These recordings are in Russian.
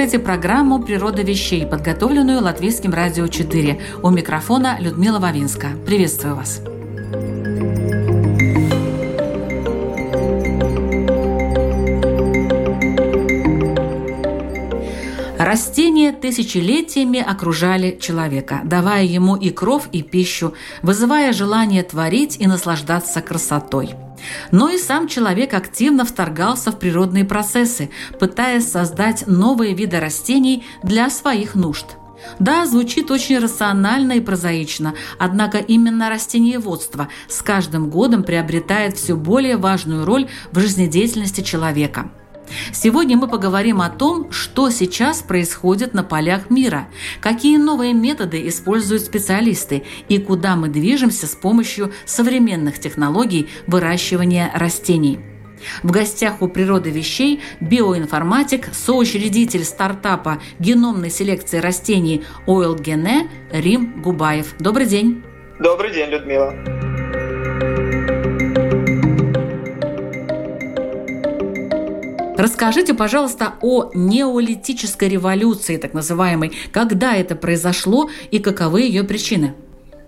Слушаете программу «Природа вещей», подготовленную Латвийским радио 4. У микрофона Людмила Вавинска. Приветствую вас. Растения тысячелетиями окружали человека, давая ему и кров, и пищу, вызывая желание творить и наслаждаться красотой – но и сам человек активно вторгался в природные процессы, пытаясь создать новые виды растений для своих нужд. Да, звучит очень рационально и прозаично, однако именно растениеводство с каждым годом приобретает все более важную роль в жизнедеятельности человека – Сегодня мы поговорим о том, что сейчас происходит на полях мира, какие новые методы используют специалисты и куда мы движемся с помощью современных технологий выращивания растений. В гостях у природы вещей биоинформатик, соучредитель стартапа геномной селекции растений OilGene Рим Губаев. Добрый день. Добрый день, Людмила. Расскажите, пожалуйста, о неолитической революции, так называемой. Когда это произошло и каковы ее причины?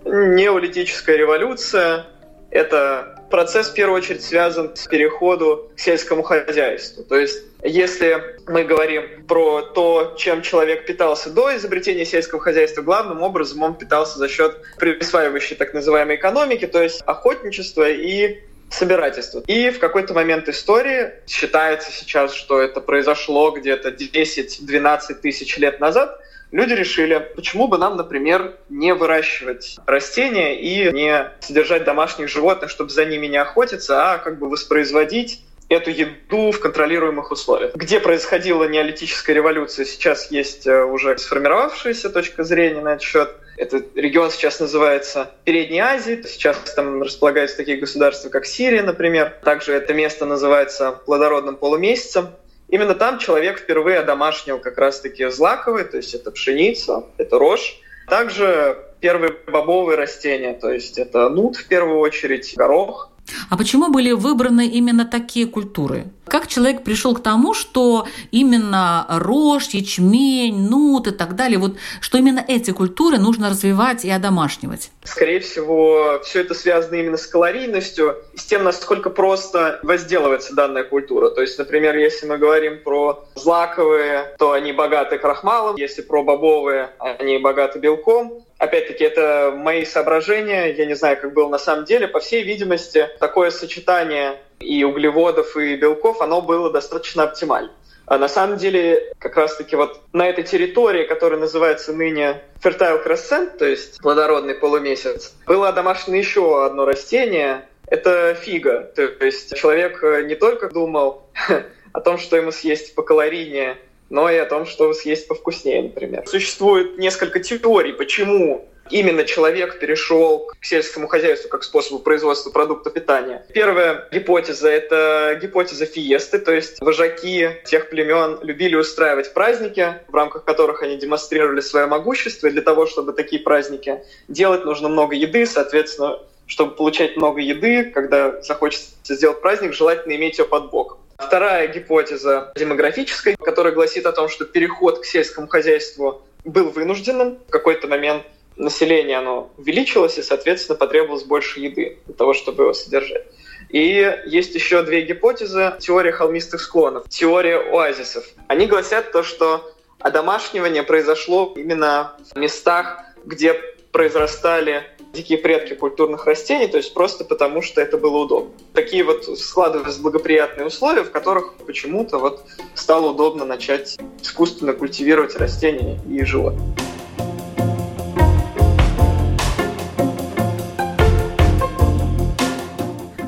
Неолитическая революция – это процесс, в первую очередь, связан с переходом к сельскому хозяйству. То есть, если мы говорим про то, чем человек питался до изобретения сельского хозяйства, главным образом он питался за счет присваивающей так называемой экономики, то есть охотничества и собирательства. И в какой-то момент истории считается сейчас, что это произошло где-то 10-12 тысяч лет назад, люди решили, почему бы нам, например, не выращивать растения и не содержать домашних животных, чтобы за ними не охотиться, а как бы воспроизводить эту еду в контролируемых условиях. Где происходила неолитическая революция, сейчас есть э, уже сформировавшаяся точка зрения на этот счет. Этот регион сейчас называется Передней Азией. Сейчас там располагаются такие государства, как Сирия, например. Также это место называется плодородным полумесяцем. Именно там человек впервые одомашнил как раз-таки злаковые, то есть это пшеница, это рожь. Также первые бобовые растения, то есть это нут в первую очередь, горох – а почему были выбраны именно такие культуры? Как человек пришел к тому, что именно рожь, ячмень, нут и так далее, вот что именно эти культуры нужно развивать и одомашнивать? Скорее всего, все это связано именно с калорийностью с тем, насколько просто возделывается данная культура. То есть, например, если мы говорим про злаковые, то они богаты крахмалом, если про бобовые, они богаты белком. Опять-таки, это мои соображения, я не знаю, как было на самом деле. По всей видимости, такое сочетание и углеводов, и белков, оно было достаточно оптимально. А на самом деле, как раз-таки вот на этой территории, которая называется ныне Fertile Crescent, то есть плодородный полумесяц, было домашнее еще одно растение, это фига. То есть человек не только думал о том, что ему съесть по калорийнее, но и о том, что съесть повкуснее, например. Существует несколько теорий, почему именно человек перешел к сельскому хозяйству как способу производства продукта питания. Первая гипотеза — это гипотеза фиесты, то есть вожаки тех племен любили устраивать праздники, в рамках которых они демонстрировали свое могущество, и для того, чтобы такие праздники делать, нужно много еды, соответственно, чтобы получать много еды, когда захочется сделать праздник, желательно иметь ее под боком. Вторая гипотеза демографическая, которая гласит о том, что переход к сельскому хозяйству был вынужденным. В какой-то момент население оно увеличилось, и, соответственно, потребовалось больше еды для того, чтобы его содержать. И есть еще две гипотезы. Теория холмистых склонов, теория оазисов. Они гласят то, что одомашнивание произошло именно в местах, где произрастали дикие предки культурных растений, то есть просто потому, что это было удобно. Такие вот складывались благоприятные условия, в которых почему-то вот стало удобно начать искусственно культивировать растения и животных.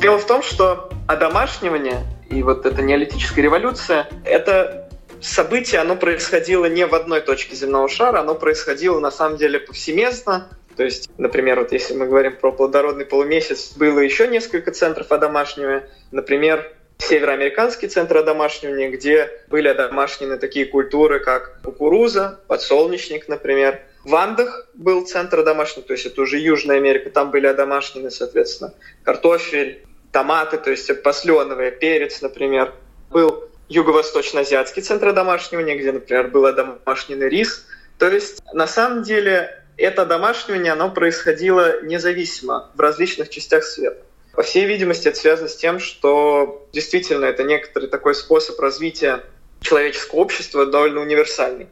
Дело в том, что одомашнивание и вот эта неолитическая революция — это событие, оно происходило не в одной точке земного шара, оно происходило на самом деле повсеместно. То есть, например, вот если мы говорим про плодородный полумесяц, было еще несколько центров одомашнивания. Например, североамериканский центр одомашнивания, где были одомашнены такие культуры, как кукуруза, подсолнечник, например. В Андах был центр одомашнивания, то есть это уже Южная Америка, там были одомашнены, соответственно, картофель, томаты, то есть посленовые, перец, например. Был Юго-Восточно-Азиатский центр одомашнивания, где, например, был одомашненный рис. То есть, на самом деле, это домашнивание, оно происходило независимо в различных частях света. По всей видимости, это связано с тем, что действительно это некоторый такой способ развития человеческого общества довольно универсальный.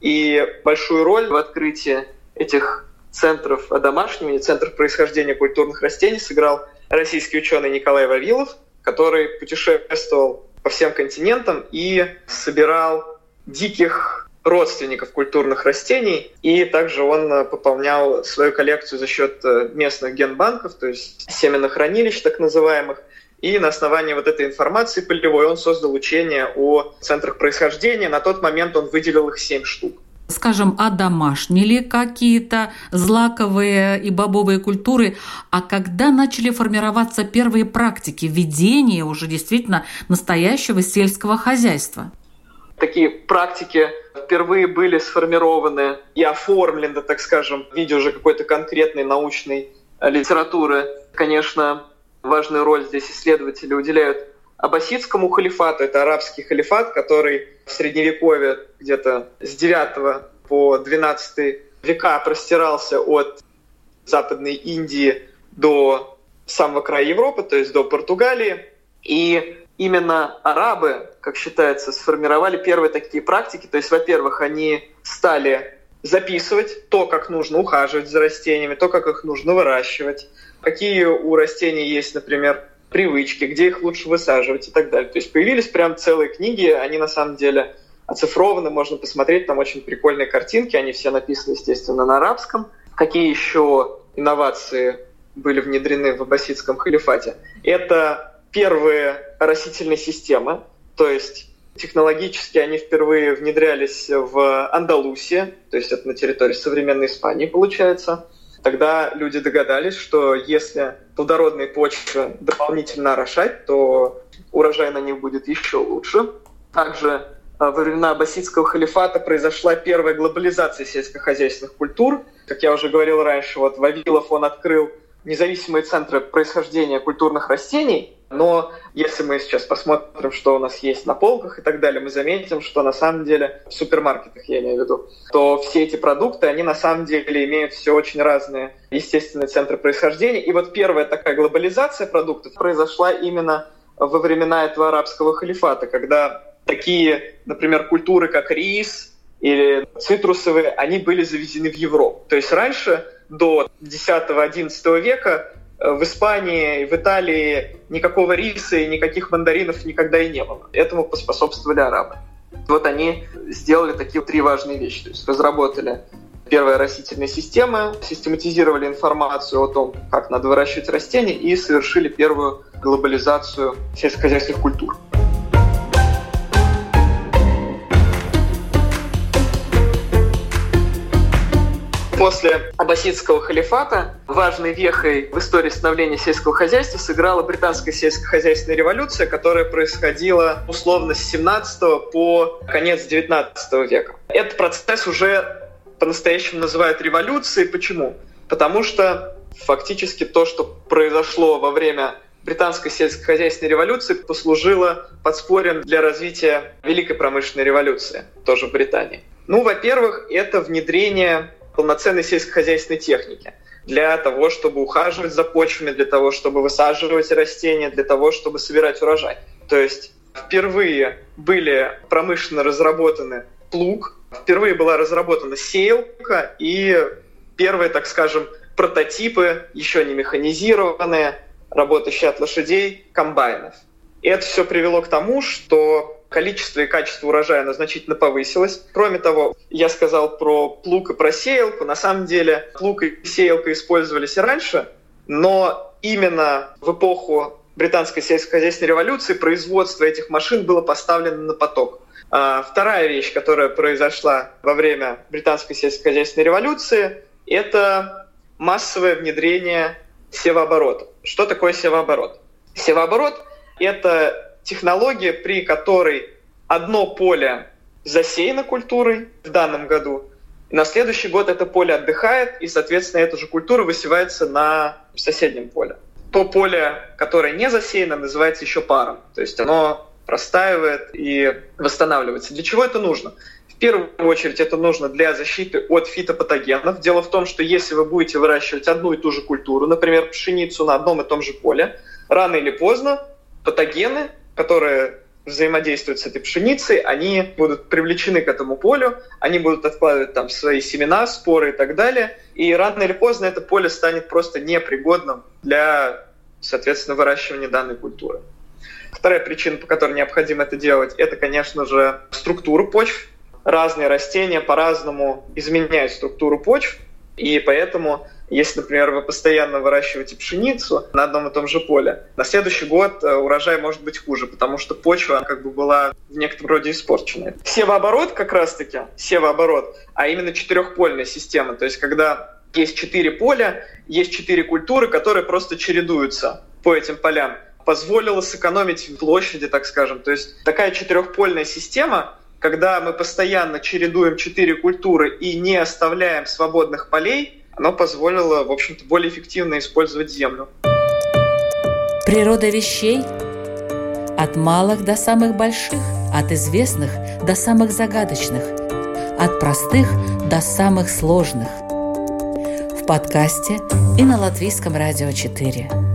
И большую роль в открытии этих центров одомашнивания, центров происхождения культурных растений сыграл российский ученый Николай Вавилов, который путешествовал по всем континентам и собирал диких родственников культурных растений, и также он э, пополнял свою коллекцию за счет э, местных генбанков, то есть семенохранилищ так называемых, и на основании вот этой информации полевой он создал учение о центрах происхождения. На тот момент он выделил их семь штук скажем, одомашнили какие-то злаковые и бобовые культуры, а когда начали формироваться первые практики ведения уже действительно настоящего сельского хозяйства? Такие практики впервые были сформированы и оформлены, так скажем, в виде уже какой-то конкретной научной литературы. Конечно, важную роль здесь исследователи уделяют аббасидскому халифату. Это арабский халифат, который Средневековье где-то с 9 по 12 века простирался от Западной Индии до самого края Европы, то есть до Португалии. И именно арабы, как считается, сформировали первые такие практики. То есть, во-первых, они стали записывать то, как нужно ухаживать за растениями, то, как их нужно выращивать, какие у растений есть, например, привычки, где их лучше высаживать и так далее. То есть появились прям целые книги, они на самом деле оцифрованы, можно посмотреть, там очень прикольные картинки, они все написаны, естественно, на арабском. Какие еще инновации были внедрены в аббасидском халифате? Это первые растительные системы, то есть технологически они впервые внедрялись в Андалусии, то есть это на территории современной Испании получается – Тогда люди догадались, что если плодородные почвы дополнительно орошать, то урожай на них будет еще лучше. Также а, во времена Аббасидского халифата произошла первая глобализация сельскохозяйственных культур. Как я уже говорил раньше, вот Вавилов он открыл независимые центры происхождения культурных растений, но если мы сейчас посмотрим, что у нас есть на полках и так далее, мы заметим, что на самом деле в супермаркетах, я имею в виду, то все эти продукты, они на самом деле имеют все очень разные естественные центры происхождения. И вот первая такая глобализация продуктов произошла именно во времена этого арабского халифата, когда такие, например, культуры, как рис или цитрусовые, они были завезены в Европу. То есть раньше, до 10-11 века, в Испании, в Италии никакого риса и никаких мандаринов никогда и не было. Этому поспособствовали арабы. Вот они сделали такие три важные вещи. То есть разработали первая растительная система, систематизировали информацию о том, как надо выращивать растения и совершили первую глобализацию сельскохозяйственных культур. После аббасидского халифата важной вехой в истории становления сельского хозяйства сыграла британская сельскохозяйственная революция, которая происходила условно с 17 по конец 19 века. Этот процесс уже по-настоящему называют революцией. Почему? Потому что фактически то, что произошло во время британской сельскохозяйственной революции послужило подспорьем для развития Великой промышленной революции, тоже в Британии. Ну, во-первых, это внедрение полноценной сельскохозяйственной техники для того, чтобы ухаживать за почвами, для того, чтобы высаживать растения, для того, чтобы собирать урожай. То есть впервые были промышленно разработаны плуг, впервые была разработана сеялка и первые, так скажем, прототипы, еще не механизированные, работающие от лошадей, комбайнов. И это все привело к тому, что количество и качество урожая значительно повысилось. Кроме того, я сказал про плуг и про сеялку. На самом деле плуг и сеялка использовались и раньше, но именно в эпоху британской сельскохозяйственной революции производство этих машин было поставлено на поток. А вторая вещь, которая произошла во время британской сельскохозяйственной революции, это массовое внедрение севооборота. Что такое севооборот? Севооборот – это технология, при которой одно поле засеяно культурой в данном году, и на следующий год это поле отдыхает, и, соответственно, эта же культура высевается на соседнем поле. То поле, которое не засеяно, называется еще паром. То есть оно простаивает и восстанавливается. Для чего это нужно? В первую очередь это нужно для защиты от фитопатогенов. Дело в том, что если вы будете выращивать одну и ту же культуру, например, пшеницу на одном и том же поле, рано или поздно патогены, которые взаимодействуют с этой пшеницей, они будут привлечены к этому полю, они будут откладывать там свои семена, споры и так далее, и рано или поздно это поле станет просто непригодным для, соответственно, выращивания данной культуры. Вторая причина, по которой необходимо это делать, это, конечно же, структура почв. Разные растения по-разному изменяют структуру почв, и поэтому если, например, вы постоянно выращиваете пшеницу на одном и том же поле, на следующий год э, урожай может быть хуже, потому что почва как бы была в некотором роде испорчена. Севооборот как раз-таки, севооборот, а именно четырехпольная система, то есть когда есть четыре поля, есть четыре культуры, которые просто чередуются по этим полям, позволило сэкономить площади, так скажем. То есть такая четырехпольная система, когда мы постоянно чередуем четыре культуры и не оставляем свободных полей – оно позволило, в общем-то, более эффективно использовать землю. Природа вещей от малых до самых больших, от известных до самых загадочных, от простых до самых сложных. В подкасте и на Латвийском радио 4.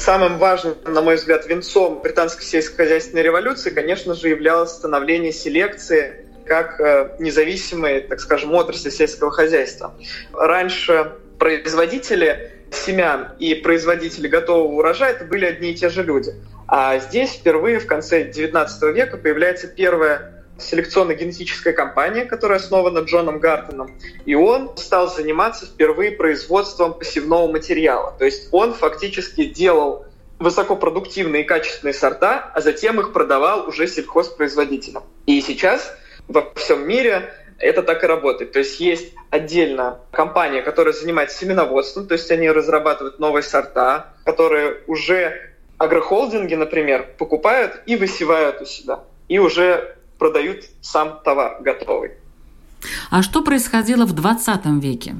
Самым важным, на мой взгляд, венцом британской сельскохозяйственной революции, конечно же, являлось становление селекции как э, независимые, так скажем, отрасли сельского хозяйства. Раньше производители семян и производители готового урожая это были одни и те же люди. А здесь впервые в конце XIX века появляется первая селекционно-генетическая компания, которая основана Джоном Гартоном, и он стал заниматься впервые производством посевного материала. То есть он фактически делал высокопродуктивные и качественные сорта, а затем их продавал уже сельхозпроизводителям. И сейчас во всем мире это так и работает. То есть есть отдельно компания, которая занимается семеноводством, то есть они разрабатывают новые сорта, которые уже агрохолдинги, например, покупают и высевают у себя. И уже продают сам товар готовый. А что происходило в 20 веке?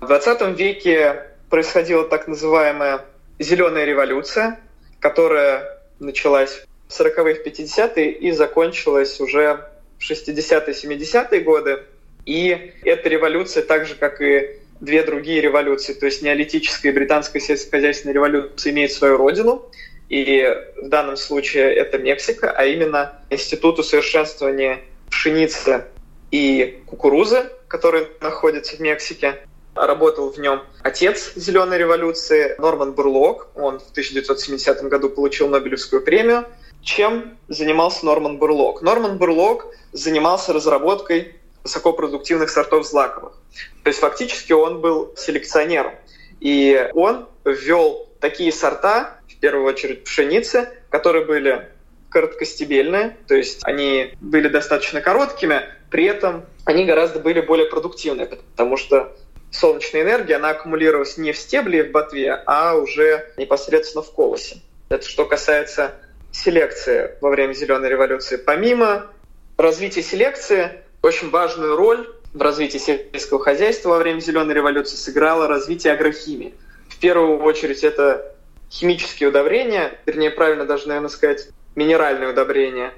В 20 веке происходила так называемая зеленая революция, которая началась в 40-е, 50-е и закончилась уже в 60-е, 70-е годы. И эта революция, так же, как и две другие революции, то есть неолитическая и британская сельскохозяйственная революция имеет свою родину, и в данном случае это Мексика, а именно Институт усовершенствования пшеницы и кукурузы, который находится в Мексике. Работал в нем отец Зеленой революции Норман Бурлок. Он в 1970 году получил Нобелевскую премию. Чем занимался Норман Бурлок? Норман Бурлок занимался разработкой высокопродуктивных сортов злаковых. То есть фактически он был селекционером. И он ввел такие сорта, в первую очередь пшеницы, которые были короткостебельные, то есть они были достаточно короткими, при этом они гораздо были более продуктивные, потому что солнечная энергия, она аккумулировалась не в стебле и в ботве, а уже непосредственно в колосе. Это что касается селекции во время Зеленой революции. Помимо развития селекции, очень важную роль в развитии сельского хозяйства во время Зеленой революции сыграло развитие агрохимии. В первую очередь это химические удобрения, вернее, правильно даже, наверное, сказать, минеральные удобрения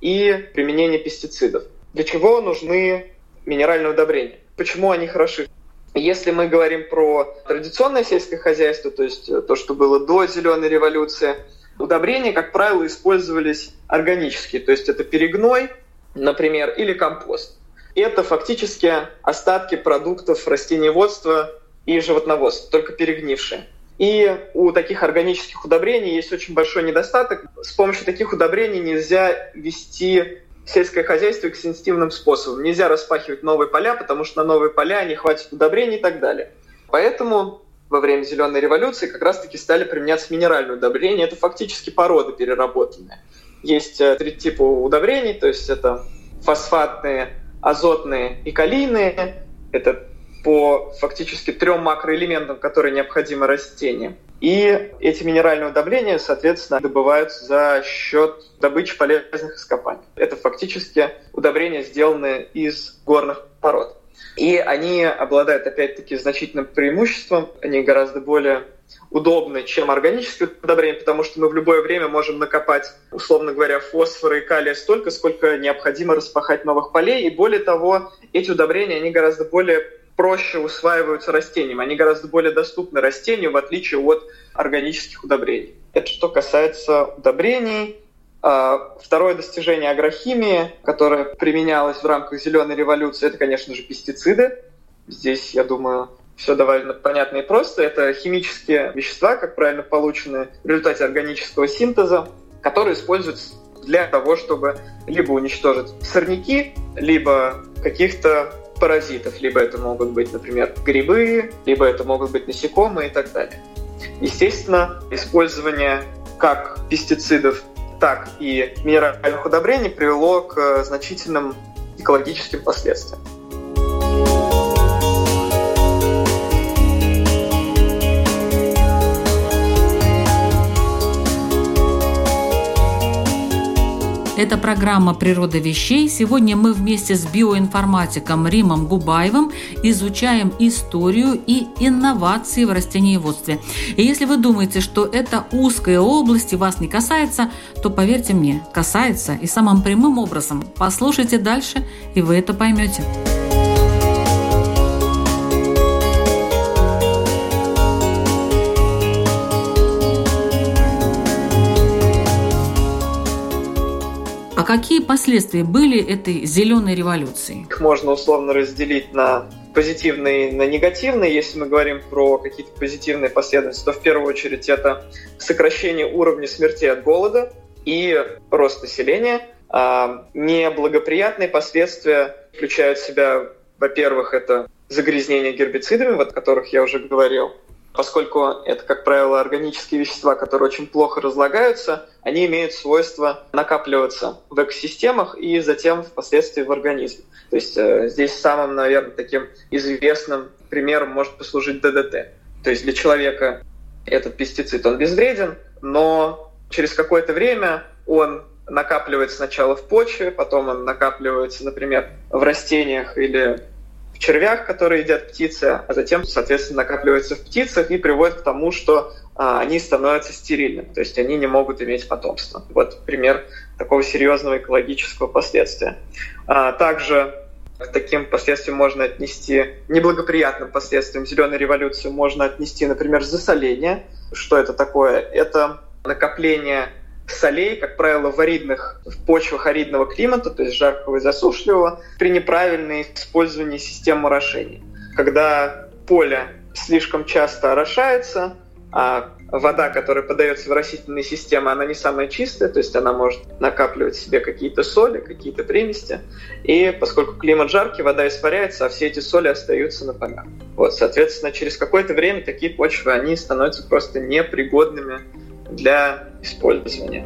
и применение пестицидов. Для чего нужны минеральные удобрения? Почему они хороши? Если мы говорим про традиционное сельское хозяйство, то есть то, что было до зеленой революции, Удобрения, как правило, использовались органические, то есть это перегной, например, или компост. Это фактически остатки продуктов растениеводства и животноводства, только перегнившие. И у таких органических удобрений есть очень большой недостаток. С помощью таких удобрений нельзя вести сельское хозяйство экстенсивным способом. Нельзя распахивать новые поля, потому что на новые поля не хватит удобрений и так далее. Поэтому во время Зеленой революции как раз-таки стали применяться минеральные удобрения. Это фактически породы переработанные. есть э, три типа удобрений, то есть это фосфатные, азотные и калийные. Это по фактически трем макроэлементам, которые необходимы растениям. И эти минеральные удобрения, соответственно, добываются за счет добычи полезных ископаемых. Это фактически удобрения, сделанные из горных пород. И они обладают, опять-таки, значительным преимуществом. Они гораздо более удобны, чем органические удобрения, потому что мы в любое время можем накопать, условно говоря, фосфора и калия столько, сколько необходимо распахать новых полей. И более того, эти удобрения, они гораздо более проще усваиваются растением. Они гораздо более доступны растению, в отличие от органических удобрений. Это что касается удобрений. А, второе достижение агрохимии, которое применялось в рамках зеленой революции, это, конечно же, пестициды. Здесь, я думаю, все довольно понятно и просто. Это химические вещества, как правильно полученные в результате органического синтеза, которые используются для того, чтобы либо уничтожить сорняки, либо каких-то паразитов. Либо это могут быть, например, грибы, либо это могут быть насекомые и так далее. Естественно, использование как пестицидов так и минеральных удобрений привело к значительным экологическим последствиям. Это программа «Природа вещей». Сегодня мы вместе с биоинформатиком Римом Губаевым изучаем историю и инновации в растениеводстве. И если вы думаете, что это узкая область вас не касается, то поверьте мне, касается и самым прямым образом. Послушайте дальше, и вы это поймете. А какие последствия были этой зеленой революции? Их можно условно разделить на позитивные и на негативные. Если мы говорим про какие-то позитивные последствия, то в первую очередь это сокращение уровня смерти от голода и рост населения. А неблагоприятные последствия включают в себя, во-первых, это загрязнение гербицидами, о которых я уже говорил, поскольку это, как правило, органические вещества, которые очень плохо разлагаются, они имеют свойство накапливаться в экосистемах и затем впоследствии в организме. То есть э, здесь самым, наверное, таким известным примером может послужить ДДТ. То есть для человека этот пестицид, он безвреден, но через какое-то время он накапливается сначала в почве, потом он накапливается, например, в растениях или в червях, которые едят птицы, а затем, соответственно, накапливается в птицах и приводит к тому, что а, они становятся стерильными, то есть они не могут иметь потомство. Вот пример такого серьезного экологического последствия. А, также к таким последствиям можно отнести, неблагоприятным последствиям зеленой революции можно отнести, например, засоление. Что это такое? Это накопление солей, как правило, в аридных в почвах аридного климата, то есть жаркого и засушливого, при неправильном использовании систем орошения. Когда поле слишком часто орошается, а вода, которая подается в растительные системы, она не самая чистая, то есть она может накапливать в себе какие-то соли, какие-то примеси. И поскольку климат жаркий, вода испаряется, а все эти соли остаются на полях. Вот, соответственно, через какое-то время такие почвы, они становятся просто непригодными для использования.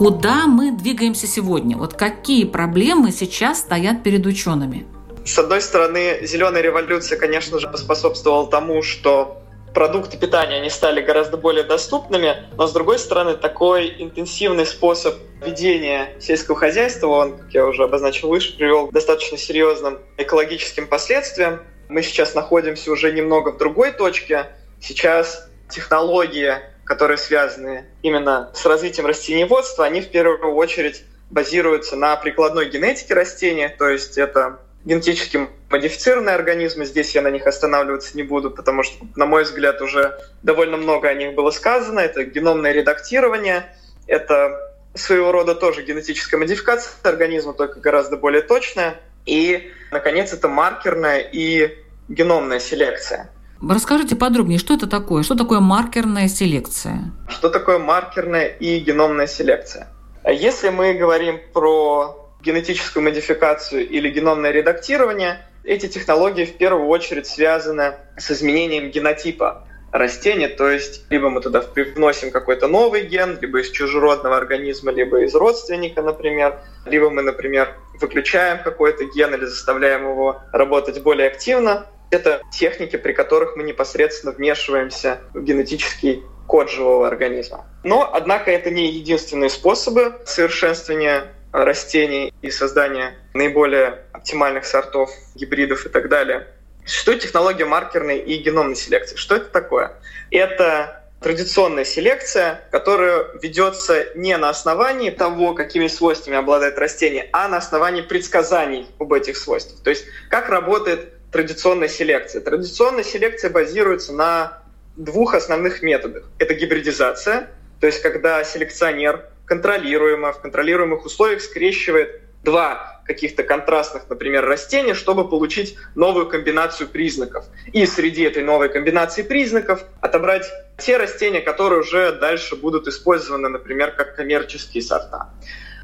Куда мы двигаемся сегодня? Вот какие проблемы сейчас стоят перед учеными? С одной стороны, зеленая революция, конечно же, поспособствовала тому, что продукты питания они стали гораздо более доступными, но с другой стороны такой интенсивный способ ведения сельского хозяйства, он, как я уже обозначил выше, привел к достаточно серьезным экологическим последствиям. Мы сейчас находимся уже немного в другой точке. Сейчас технологии, которые связаны именно с развитием растениеводства, они в первую очередь базируются на прикладной генетике растения, то есть это генетически модифицированные организмы. Здесь я на них останавливаться не буду, потому что, на мой взгляд, уже довольно много о них было сказано. Это геномное редактирование, это своего рода тоже генетическая модификация организма, только гораздо более точная. И, наконец, это маркерная и геномная селекция. Расскажите подробнее, что это такое? Что такое маркерная селекция? Что такое маркерная и геномная селекция? Если мы говорим про генетическую модификацию или геномное редактирование, эти технологии в первую очередь связаны с изменением генотипа растения, то есть либо мы туда привносим какой-то новый ген, либо из чужеродного организма, либо из родственника, например, либо мы, например, выключаем какой-то ген или заставляем его работать более активно. Это техники, при которых мы непосредственно вмешиваемся в генетический код живого организма. Но, однако, это не единственные способы совершенствования растений и создания наиболее оптимальных сортов, гибридов и так далее. Существует технология маркерной и геномной селекции. Что это такое? Это традиционная селекция, которая ведется не на основании того, какими свойствами обладает растение, а на основании предсказаний об этих свойствах. То есть как работает традиционная селекция? Традиционная селекция базируется на двух основных методах. Это гибридизация, то есть когда селекционер контролируемо, в контролируемых условиях скрещивает два каких-то контрастных, например, растения, чтобы получить новую комбинацию признаков. И среди этой новой комбинации признаков отобрать те растения, которые уже дальше будут использованы, например, как коммерческие сорта.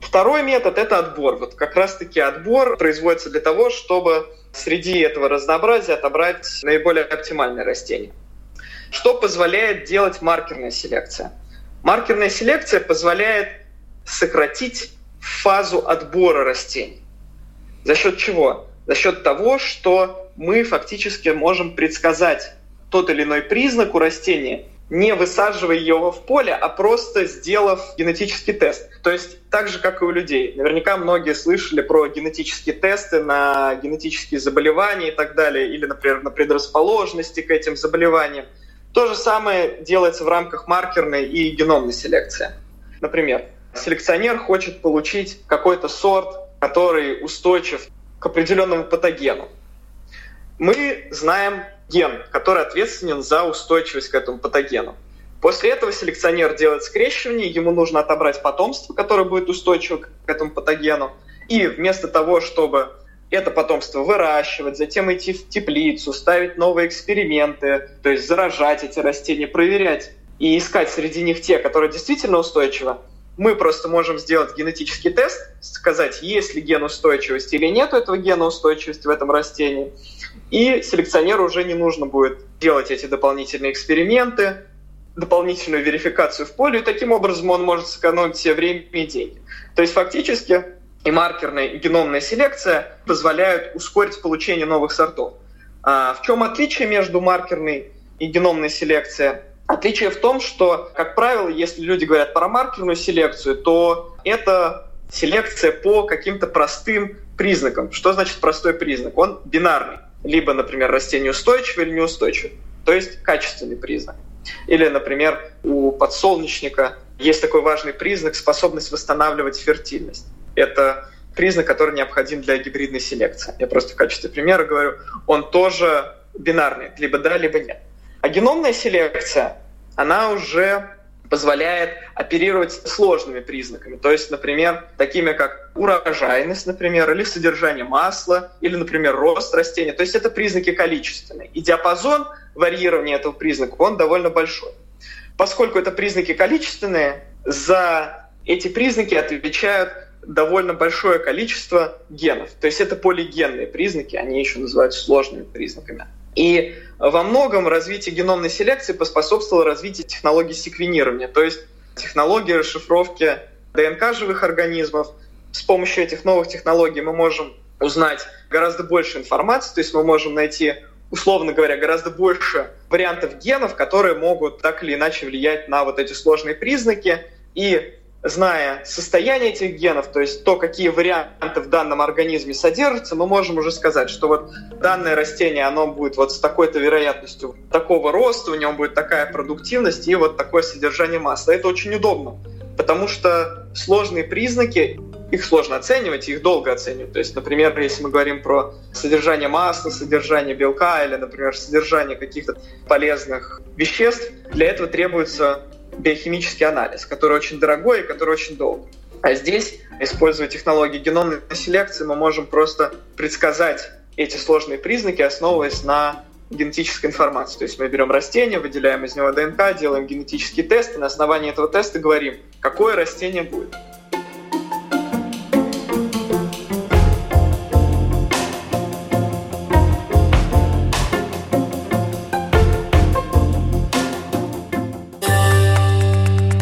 Второй метод — это отбор. Вот как раз-таки отбор производится для того, чтобы среди этого разнообразия отобрать наиболее оптимальные растения. Что позволяет делать маркерная селекция? Маркерная селекция позволяет сократить фазу отбора растений. За счет чего? За счет того, что мы фактически можем предсказать тот или иной признак у растения, не высаживая его в поле, а просто сделав генетический тест. То есть так же, как и у людей. Наверняка многие слышали про генетические тесты на генетические заболевания и так далее, или, например, на предрасположенности к этим заболеваниям. То же самое делается в рамках маркерной и геномной селекции. Например, селекционер хочет получить какой-то сорт, который устойчив к определенному патогену. Мы знаем ген, который ответственен за устойчивость к этому патогену. После этого селекционер делает скрещивание, ему нужно отобрать потомство, которое будет устойчиво к этому патогену. И вместо того, чтобы это потомство выращивать, затем идти в теплицу, ставить новые эксперименты, то есть заражать эти растения, проверять и искать среди них те, которые действительно устойчивы, мы просто можем сделать генетический тест, сказать, есть ли ген устойчивости или нет этого гена устойчивости в этом растении. И селекционеру уже не нужно будет делать эти дополнительные эксперименты, дополнительную верификацию в поле, и таким образом он может сэкономить себе время и деньги. То есть фактически и маркерная, и геномная селекция позволяют ускорить получение новых сортов. А в чем отличие между маркерной и геномной селекцией? Отличие в том, что, как правило, если люди говорят про маркерную селекцию, то это селекция по каким-то простым признакам. Что значит простой признак? Он бинарный. Либо, например, растение устойчивое или неустойчивое. То есть качественный признак. Или, например, у подсолнечника есть такой важный признак – способность восстанавливать фертильность это признак, который необходим для гибридной селекции. Я просто в качестве примера говорю, он тоже бинарный, либо да, либо нет. А геномная селекция, она уже позволяет оперировать сложными признаками. То есть, например, такими как урожайность, например, или содержание масла, или, например, рост растения. То есть это признаки количественные. И диапазон варьирования этого признака, он довольно большой. Поскольку это признаки количественные, за эти признаки отвечают довольно большое количество генов. То есть это полигенные признаки, они еще называются сложными признаками. И во многом развитие геномной селекции поспособствовало развитию технологий секвенирования, то есть технологии расшифровки ДНК живых организмов. С помощью этих новых технологий мы можем узнать гораздо больше информации, то есть мы можем найти, условно говоря, гораздо больше вариантов генов, которые могут так или иначе влиять на вот эти сложные признаки. И зная состояние этих генов, то есть то, какие варианты в данном организме содержатся, мы можем уже сказать, что вот данное растение, оно будет вот с такой-то вероятностью такого роста, у него будет такая продуктивность и вот такое содержание масла. Это очень удобно, потому что сложные признаки, их сложно оценивать, их долго оценивать. То есть, например, если мы говорим про содержание масла, содержание белка или, например, содержание каких-то полезных веществ, для этого требуется биохимический анализ, который очень дорогой и который очень долг. А здесь, используя технологии геномной селекции, мы можем просто предсказать эти сложные признаки, основываясь на генетической информации. То есть мы берем растение, выделяем из него ДНК, делаем генетический тест, и на основании этого теста говорим, какое растение будет.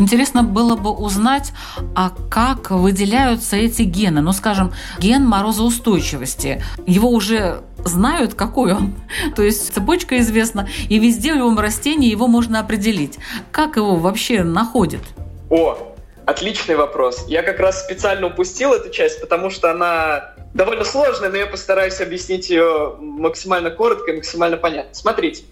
Интересно было бы узнать, а как выделяются эти гены. Ну, скажем, ген морозоустойчивости. Его уже знают, какой он. То есть цепочка известна, и везде в любом растении его можно определить. Как его вообще находят? О, отличный вопрос. Я как раз специально упустил эту часть, потому что она довольно сложная, но я постараюсь объяснить ее максимально коротко и максимально понятно. Смотрите,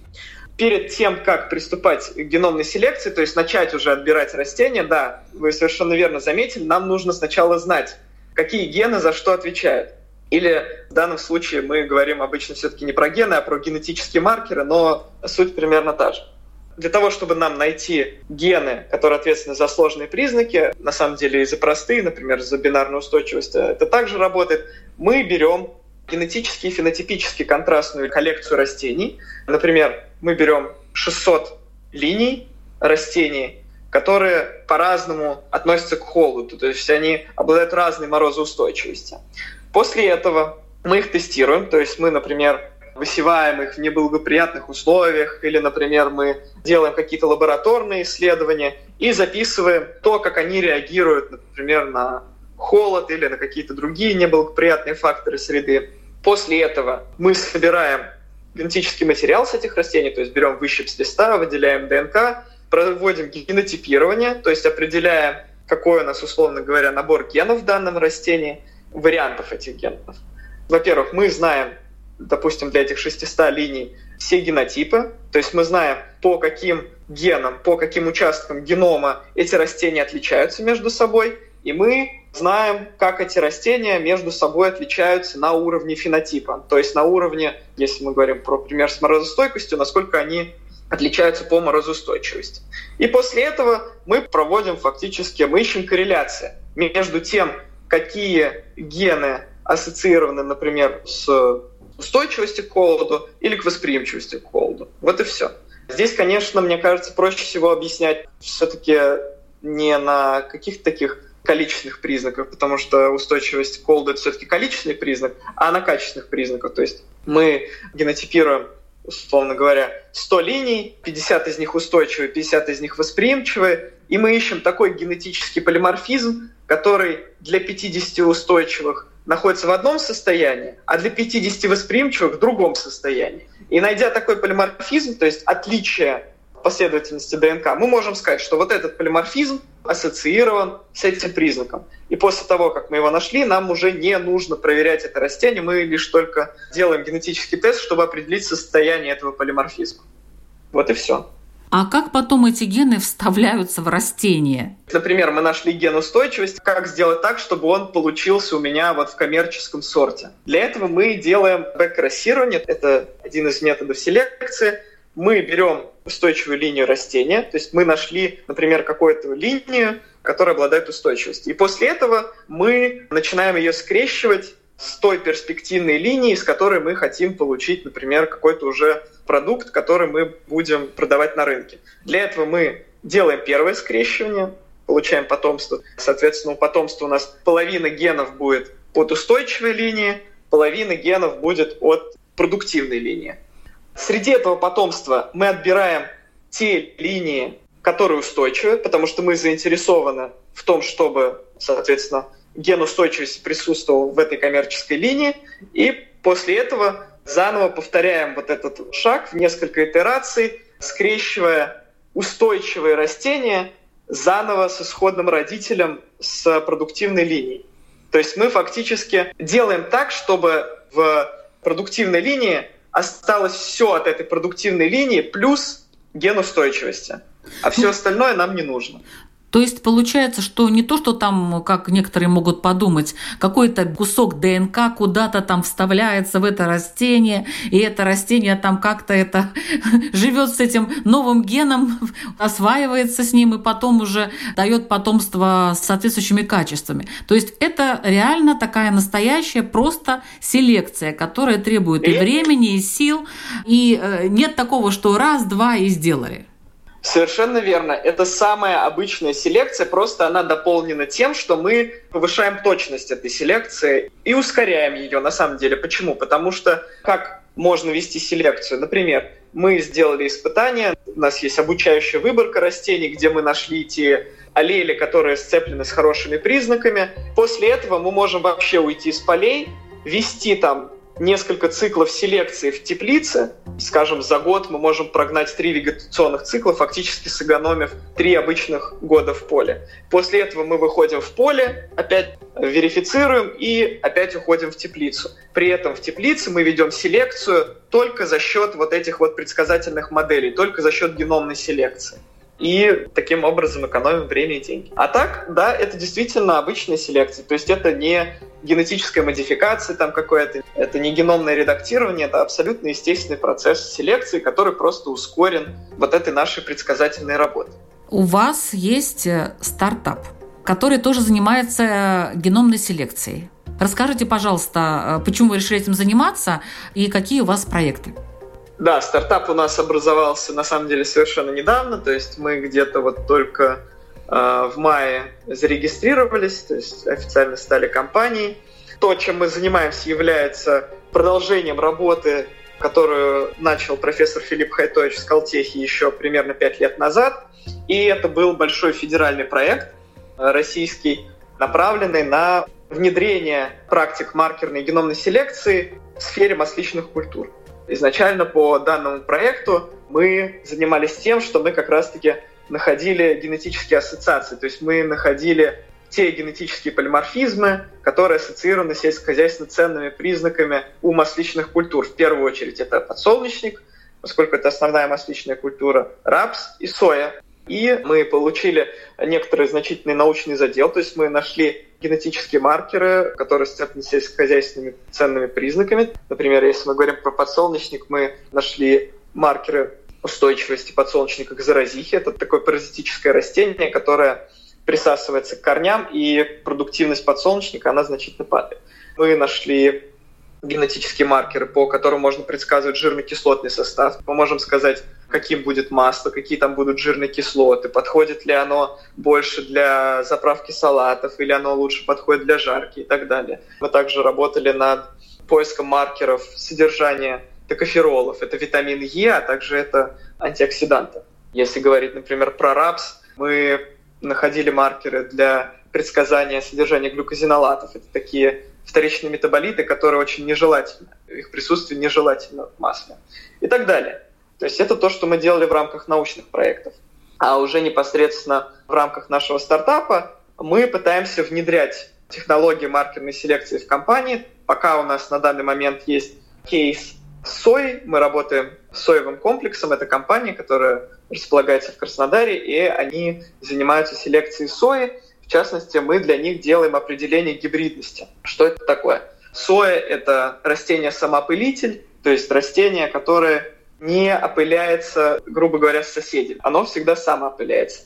перед тем, как приступать к геномной селекции, то есть начать уже отбирать растения, да, вы совершенно верно заметили, нам нужно сначала знать, какие гены за что отвечают. Или в данном случае мы говорим обычно все-таки не про гены, а про генетические маркеры, но суть примерно та же. Для того, чтобы нам найти гены, которые ответственны за сложные признаки, на самом деле и за простые, например, за бинарную устойчивость, это также работает, мы берем генетически и фенотипически контрастную коллекцию растений. Например, мы берем 600 линий растений, которые по-разному относятся к холоду, то есть они обладают разной морозоустойчивостью. После этого мы их тестируем, то есть мы, например, высеваем их в неблагоприятных условиях, или, например, мы делаем какие-то лабораторные исследования и записываем то, как они реагируют, например, на холод или на какие-то другие неблагоприятные факторы среды. После этого мы собираем генетический материал с этих растений, то есть берем выщип с листа, выделяем ДНК, проводим генотипирование, то есть определяем, какой у нас, условно говоря, набор генов в данном растении, вариантов этих генов. Во-первых, мы знаем, допустим, для этих 600 линий все генотипы, то есть мы знаем, по каким генам, по каким участкам генома эти растения отличаются между собой, и мы знаем, как эти растения между собой отличаются на уровне фенотипа. То есть на уровне, если мы говорим про пример с морозостойкостью, насколько они отличаются по морозоустойчивости. И после этого мы проводим фактически, мы ищем корреляции между тем, какие гены ассоциированы, например, с устойчивостью к холоду или к восприимчивости к холоду. Вот и все. Здесь, конечно, мне кажется, проще всего объяснять все-таки не на каких-то таких количественных признаков, потому что устойчивость к холоду это все-таки количественный признак, а на качественных признаках. То есть мы генотипируем условно говоря, 100 линий, 50 из них устойчивые, 50 из них восприимчивые, и мы ищем такой генетический полиморфизм, который для 50 устойчивых находится в одном состоянии, а для 50 восприимчивых в другом состоянии. И найдя такой полиморфизм, то есть отличие последовательности ДНК, мы можем сказать, что вот этот полиморфизм ассоциирован с этим признаком. И после того, как мы его нашли, нам уже не нужно проверять это растение, мы лишь только делаем генетический тест, чтобы определить состояние этого полиморфизма. Вот и все. А как потом эти гены вставляются в растение? Например, мы нашли ген устойчивости. Как сделать так, чтобы он получился у меня вот в коммерческом сорте? Для этого мы делаем бэк-кроссирование. Это один из методов селекции мы берем устойчивую линию растения, то есть мы нашли, например, какую-то линию, которая обладает устойчивостью. И после этого мы начинаем ее скрещивать с той перспективной линией, с которой мы хотим получить, например, какой-то уже продукт, который мы будем продавать на рынке. Для этого мы делаем первое скрещивание, получаем потомство. Соответственно, у потомства у нас половина генов будет от устойчивой линии, половина генов будет от продуктивной линии. Среди этого потомства мы отбираем те линии, которые устойчивы, потому что мы заинтересованы в том, чтобы, соответственно, ген устойчивости присутствовал в этой коммерческой линии. И после этого заново повторяем вот этот шаг в несколько итераций, скрещивая устойчивые растения заново с исходным родителем с продуктивной линией. То есть мы фактически делаем так, чтобы в продуктивной линии осталось все от этой продуктивной линии плюс ген устойчивости. А все остальное нам не нужно. То есть получается, что не то, что там, как некоторые могут подумать, какой-то кусок ДНК куда-то там вставляется в это растение, и это растение там как-то это живет с этим новым геном, осваивается с ним и потом уже дает потомство с соответствующими качествами. То есть это реально такая настоящая просто селекция, которая требует и времени, и сил, и э, нет такого, что раз, два и сделали. Совершенно верно. Это самая обычная селекция, просто она дополнена тем, что мы повышаем точность этой селекции и ускоряем ее на самом деле. Почему? Потому что как можно вести селекцию? Например, мы сделали испытание, у нас есть обучающая выборка растений, где мы нашли те аллели, которые сцеплены с хорошими признаками. После этого мы можем вообще уйти с полей, вести там несколько циклов селекции в теплице. Скажем, за год мы можем прогнать три вегетационных цикла, фактически сэкономив три обычных года в поле. После этого мы выходим в поле, опять верифицируем и опять уходим в теплицу. При этом в теплице мы ведем селекцию только за счет вот этих вот предсказательных моделей, только за счет геномной селекции и таким образом экономим время и деньги. А так, да, это действительно обычная селекция, то есть это не генетическая модификация там какая-то, это не геномное редактирование, это абсолютно естественный процесс селекции, который просто ускорен вот этой нашей предсказательной работой. У вас есть э, стартап, который тоже занимается э, геномной селекцией. Расскажите, пожалуйста, э, почему вы решили этим заниматься и какие у вас проекты? Да, стартап у нас образовался на самом деле совершенно недавно, то есть мы где-то вот только э, в мае зарегистрировались, то есть официально стали компанией. То, чем мы занимаемся, является продолжением работы, которую начал профессор Филипп Хайтович в Скалтехе еще примерно пять лет назад. И это был большой федеральный проект э, российский, направленный на внедрение практик маркерной геномной селекции в сфере масличных культур. Изначально по данному проекту мы занимались тем, что мы как раз-таки находили генетические ассоциации, то есть мы находили те генетические полиморфизмы, которые ассоциированы с сельскохозяйственно ценными признаками у масличных культур. В первую очередь это подсолнечник, поскольку это основная масличная культура, рапс и соя. И мы получили некоторый значительный научный задел, то есть мы нашли генетические маркеры, которые сцеплены с сельскохозяйственными ценными признаками. Например, если мы говорим про подсолнечник, мы нашли маркеры устойчивости подсолнечника к заразихе. Это такое паразитическое растение, которое присасывается к корням, и продуктивность подсолнечника, она значительно падает. Мы нашли генетические маркеры, по которым можно предсказывать жирно-кислотный состав. Мы можем сказать, каким будет масло, какие там будут жирные кислоты, подходит ли оно больше для заправки салатов, или оно лучше подходит для жарки и так далее. Мы также работали над поиском маркеров содержания токоферолов. Это витамин Е, а также это антиоксиданты. Если говорить, например, про рапс, мы находили маркеры для предсказания содержания глюкозинолатов. Это такие вторичные метаболиты, которые очень нежелательны. Их присутствие нежелательно в масле. И так далее. То есть это то, что мы делали в рамках научных проектов. А уже непосредственно в рамках нашего стартапа мы пытаемся внедрять технологии маркерной селекции в компании. Пока у нас на данный момент есть кейс с соей, мы работаем с соевым комплексом. Это компания, которая располагается в Краснодаре, и они занимаются селекцией сои. В частности, мы для них делаем определение гибридности. Что это такое? Соя – это растение-самоопылитель, то есть растение, которое не опыляется, грубо говоря, с соседями. Оно всегда самоопыляется.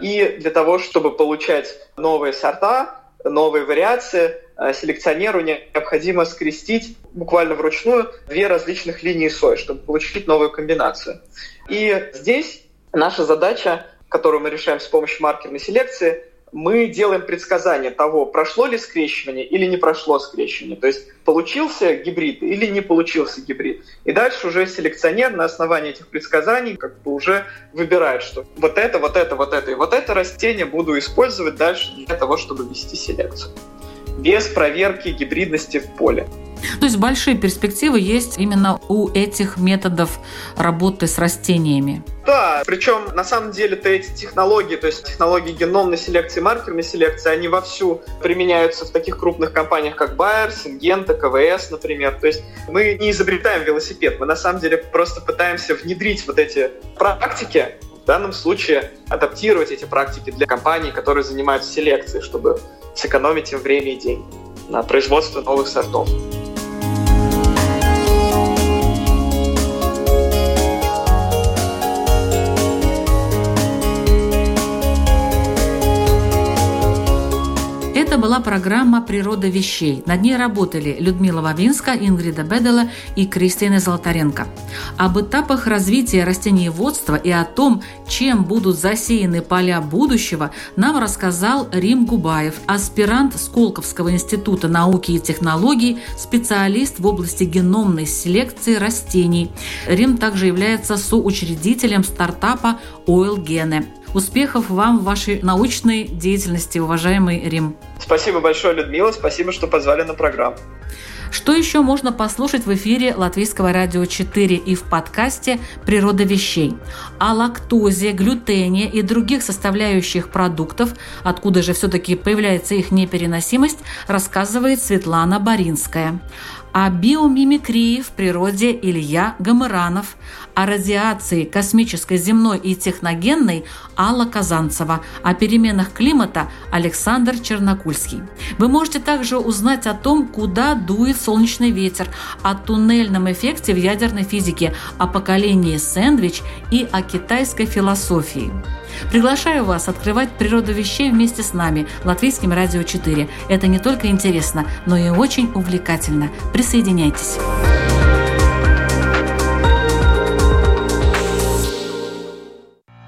И для того, чтобы получать новые сорта, новые вариации, э, селекционеру необходимо скрестить буквально вручную две различных линии сои, чтобы получить новую комбинацию. И здесь наша задача, которую мы решаем с помощью маркерной селекции, мы делаем предсказание того, прошло ли скрещивание или не прошло скрещивание. То есть получился гибрид или не получился гибрид. И дальше уже селекционер на основании этих предсказаний как бы уже выбирает, что вот это, вот это, вот это и вот это растение буду использовать дальше для того, чтобы вести селекцию. Без проверки гибридности в поле. То есть большие перспективы есть именно у этих методов работы с растениями. Да, причем на самом деле-то эти технологии, то есть технологии геномной селекции, маркерной селекции, они вовсю применяются в таких крупных компаниях, как Bayer, Syngenta, КВС, например. То есть мы не изобретаем велосипед, мы на самом деле просто пытаемся внедрить вот эти практики В данном случае адаптировать эти практики для компаний, которые занимаются селекцией, чтобы сэкономить им время и деньги на производство новых сортов. Была программа «Природа вещей». Над ней работали Людмила Вавинска, Ингрида Бедела и Кристина Золотаренко. Об этапах развития растениеводства и о том, чем будут засеяны поля будущего, нам рассказал Рим Губаев, аспирант Сколковского института науки и технологий, специалист в области геномной селекции растений. Рим также является соучредителем стартапа Oil Gene. Успехов вам в вашей научной деятельности, уважаемый Рим. Спасибо большое, Людмила. Спасибо, что позвали на программу. Что еще можно послушать в эфире Латвийского радио 4 и в подкасте «Природа вещей»? О лактозе, глютене и других составляющих продуктов, откуда же все-таки появляется их непереносимость, рассказывает Светлана Боринская о биомимикрии в природе Илья Гамыранов, о радиации космической, земной и техногенной Алла Казанцева, о переменах климата Александр Чернокульский. Вы можете также узнать о том, куда дует солнечный ветер, о туннельном эффекте в ядерной физике, о поколении сэндвич и о китайской философии. Приглашаю вас открывать природу вещей вместе с нами, Латвийским радио 4. Это не только интересно, но и очень увлекательно. Присоединяйтесь.